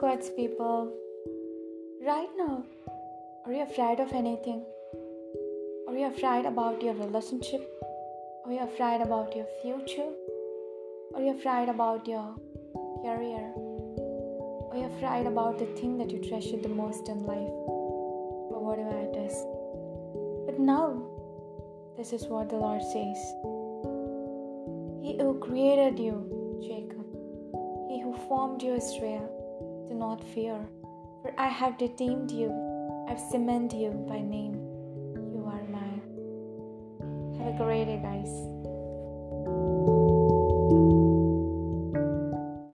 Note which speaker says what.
Speaker 1: God's people. Right now, are you afraid of anything? Are you afraid about your relationship? Are you afraid about your future? Are you afraid about your career? Are you afraid about the thing that you treasure the most in life? Or whatever it is. But now, this is what the Lord says He who created you, Jacob, He who formed you, Israel do not fear, for I have redeemed you, I've cemented you by name. You are mine. Have a great day, guys.